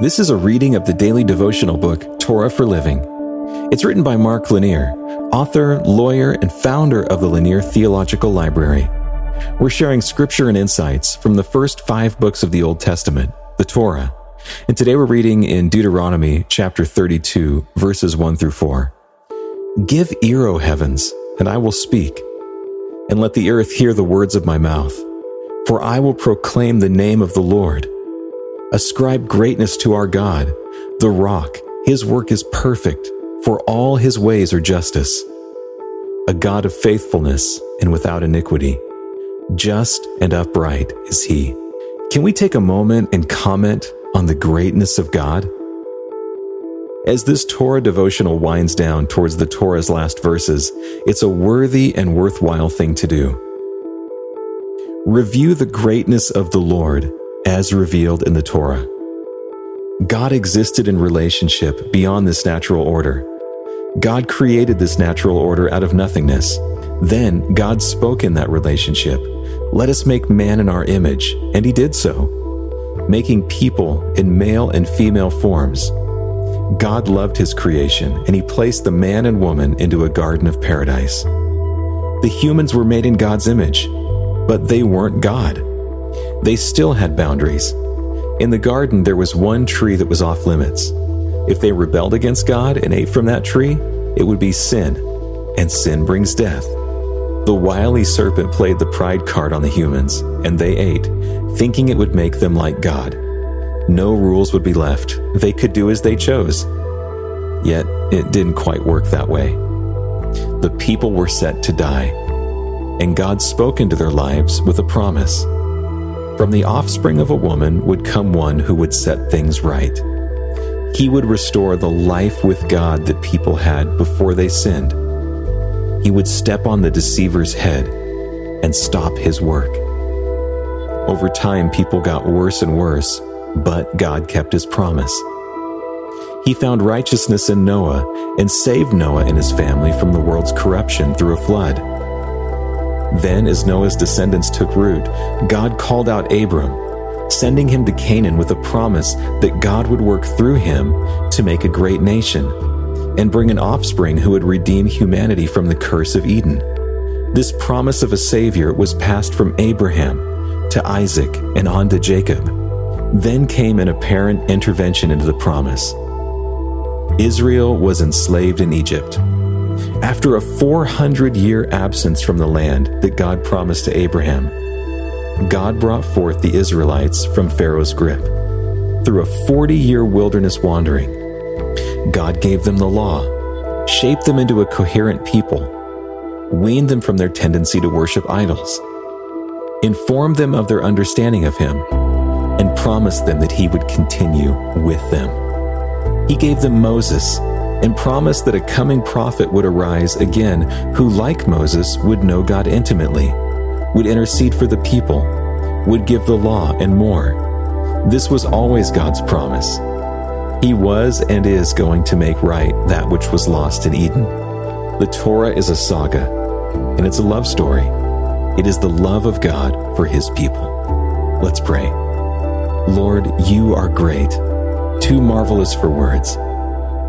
This is a reading of the daily devotional book, Torah for Living. It's written by Mark Lanier, author, lawyer, and founder of the Lanier Theological Library. We're sharing scripture and insights from the first five books of the Old Testament, the Torah. And today we're reading in Deuteronomy chapter 32, verses 1 through 4. Give ear, O heavens, and I will speak, and let the earth hear the words of my mouth. For I will proclaim the name of the Lord. Ascribe greatness to our God, the rock. His work is perfect, for all his ways are justice. A God of faithfulness and without iniquity. Just and upright is he. Can we take a moment and comment on the greatness of God? As this Torah devotional winds down towards the Torah's last verses, it's a worthy and worthwhile thing to do. Review the greatness of the Lord as revealed in the Torah. God existed in relationship beyond this natural order. God created this natural order out of nothingness. Then God spoke in that relationship, Let us make man in our image, and he did so, making people in male and female forms. God loved his creation, and he placed the man and woman into a garden of paradise. The humans were made in God's image, but they weren't God they still had boundaries. In the garden, there was one tree that was off limits. If they rebelled against God and ate from that tree, it would be sin, and sin brings death. The wily serpent played the pride card on the humans, and they ate, thinking it would make them like God. No rules would be left. They could do as they chose. Yet, it didn't quite work that way. The people were set to die, and God spoke into their lives with a promise. From the offspring of a woman would come one who would set things right. He would restore the life with God that people had before they sinned. He would step on the deceiver's head and stop his work. Over time, people got worse and worse, but God kept his promise. He found righteousness in Noah and saved Noah and his family from the world's corruption through a flood. Then, as Noah's descendants took root, God called out Abram, sending him to Canaan with a promise that God would work through him to make a great nation and bring an offspring who would redeem humanity from the curse of Eden. This promise of a Savior was passed from Abraham to Isaac and on to Jacob. Then came an apparent intervention into the promise. Israel was enslaved in Egypt. After a 400 year absence from the land that God promised to Abraham, God brought forth the Israelites from Pharaoh's grip. Through a 40 year wilderness wandering, God gave them the law, shaped them into a coherent people, weaned them from their tendency to worship idols, informed them of their understanding of Him, and promised them that He would continue with them. He gave them Moses and promised that a coming prophet would arise again who, like Moses, would know God intimately, would intercede for the people, would give the law, and more. This was always God's promise. He was and is going to make right that which was lost in Eden. The Torah is a saga, and it's a love story. It is the love of God for His people. Let's pray. Lord, you are great, too marvelous for words.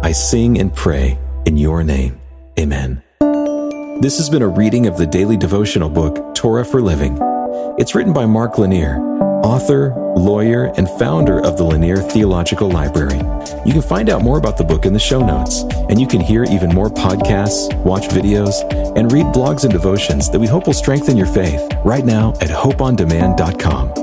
I sing and pray in your name. Amen. This has been a reading of the daily devotional book, Torah for Living. It's written by Mark Lanier, author, lawyer, and founder of the Lanier Theological Library. You can find out more about the book in the show notes, and you can hear even more podcasts, watch videos, and read blogs and devotions that we hope will strengthen your faith right now at hopeondemand.com.